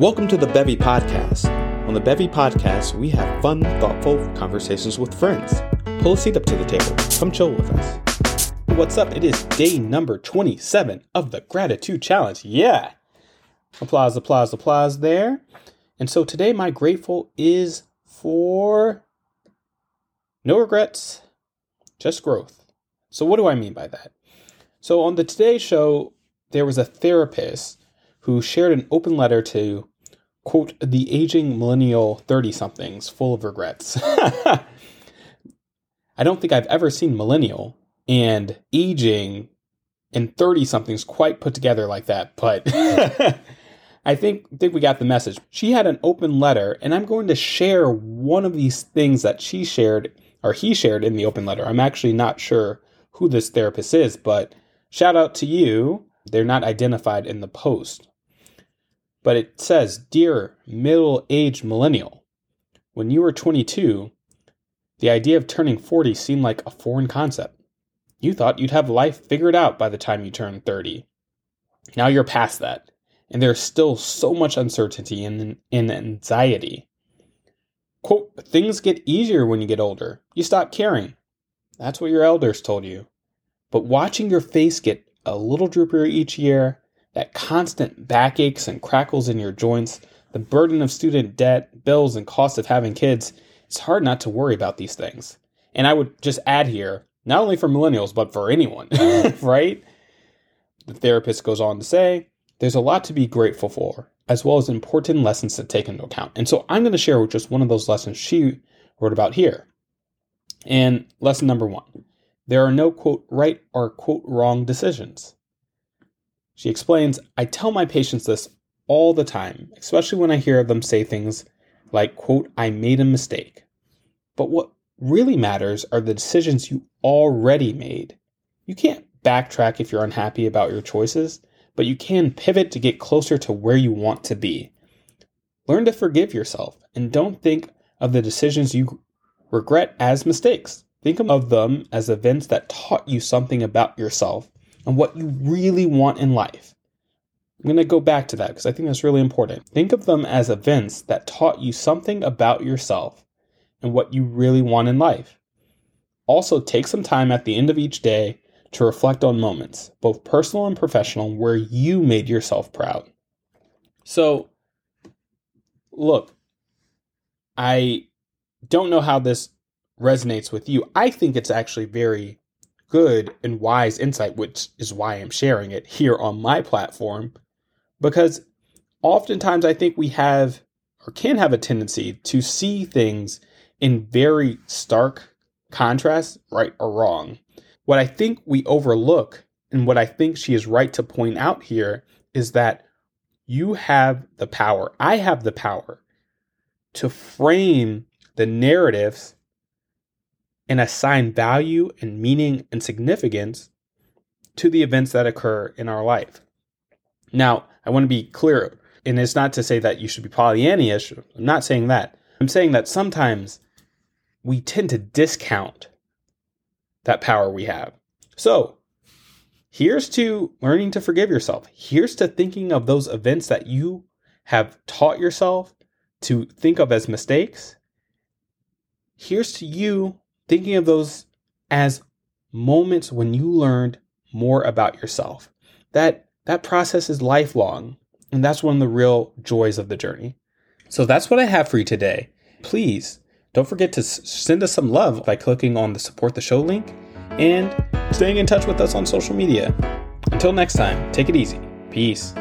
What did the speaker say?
Welcome to the Bevy Podcast. On the Bevy Podcast, we have fun, thoughtful conversations with friends. Pull a seat up to the table. Come chill with us. What's up? It is day number 27 of the Gratitude Challenge. Yeah! Applause, applause, applause there. And so today, my grateful is for no regrets, just growth. So, what do I mean by that? So, on the Today Show, there was a therapist who shared an open letter to, quote, the aging millennial 30 somethings full of regrets. I don't think I've ever seen millennial and aging and 30 somethings quite put together like that, but I think think we got the message. She had an open letter and I'm going to share one of these things that she shared or he shared in the open letter. I'm actually not sure who this therapist is, but shout out to you. They're not identified in the post. But it says, Dear middle aged millennial, when you were 22, the idea of turning 40 seemed like a foreign concept. You thought you'd have life figured out by the time you turned 30. Now you're past that, and there's still so much uncertainty and, and anxiety. Quote, things get easier when you get older. You stop caring. That's what your elders told you. But watching your face get a little droopier each year, that constant backaches and crackles in your joints, the burden of student debt, bills, and cost of having kids, it's hard not to worry about these things. And I would just add here, not only for millennials, but for anyone, right? The therapist goes on to say, there's a lot to be grateful for, as well as important lessons to take into account. And so I'm going to share just one of those lessons she wrote about here. And lesson number one there are no quote right or quote wrong decisions. She explains, I tell my patients this all the time, especially when I hear them say things like, quote, I made a mistake. But what really matters are the decisions you already made. You can't backtrack if you're unhappy about your choices, but you can pivot to get closer to where you want to be. Learn to forgive yourself and don't think of the decisions you regret as mistakes. Think of them as events that taught you something about yourself and what you really want in life. I'm going to go back to that because I think that's really important. Think of them as events that taught you something about yourself and what you really want in life. Also, take some time at the end of each day to reflect on moments, both personal and professional, where you made yourself proud. So, look, I don't know how this resonates with you. I think it's actually very good and wise insight, which is why I'm sharing it here on my platform. Because oftentimes I think we have or can have a tendency to see things in very stark contrast, right or wrong. What I think we overlook, and what I think she is right to point out here, is that you have the power, I have the power to frame the narratives and assign value and meaning and significance to the events that occur in our life. Now, I want to be clear, and it's not to say that you should be Pollyannish. I'm not saying that. I'm saying that sometimes we tend to discount that power we have. So, here's to learning to forgive yourself. Here's to thinking of those events that you have taught yourself to think of as mistakes. Here's to you thinking of those as moments when you learned more about yourself. That that process is lifelong, and that's one of the real joys of the journey. So that's what I have for you today. Please don't forget to send us some love by clicking on the support the show link and staying in touch with us on social media. Until next time, take it easy. Peace.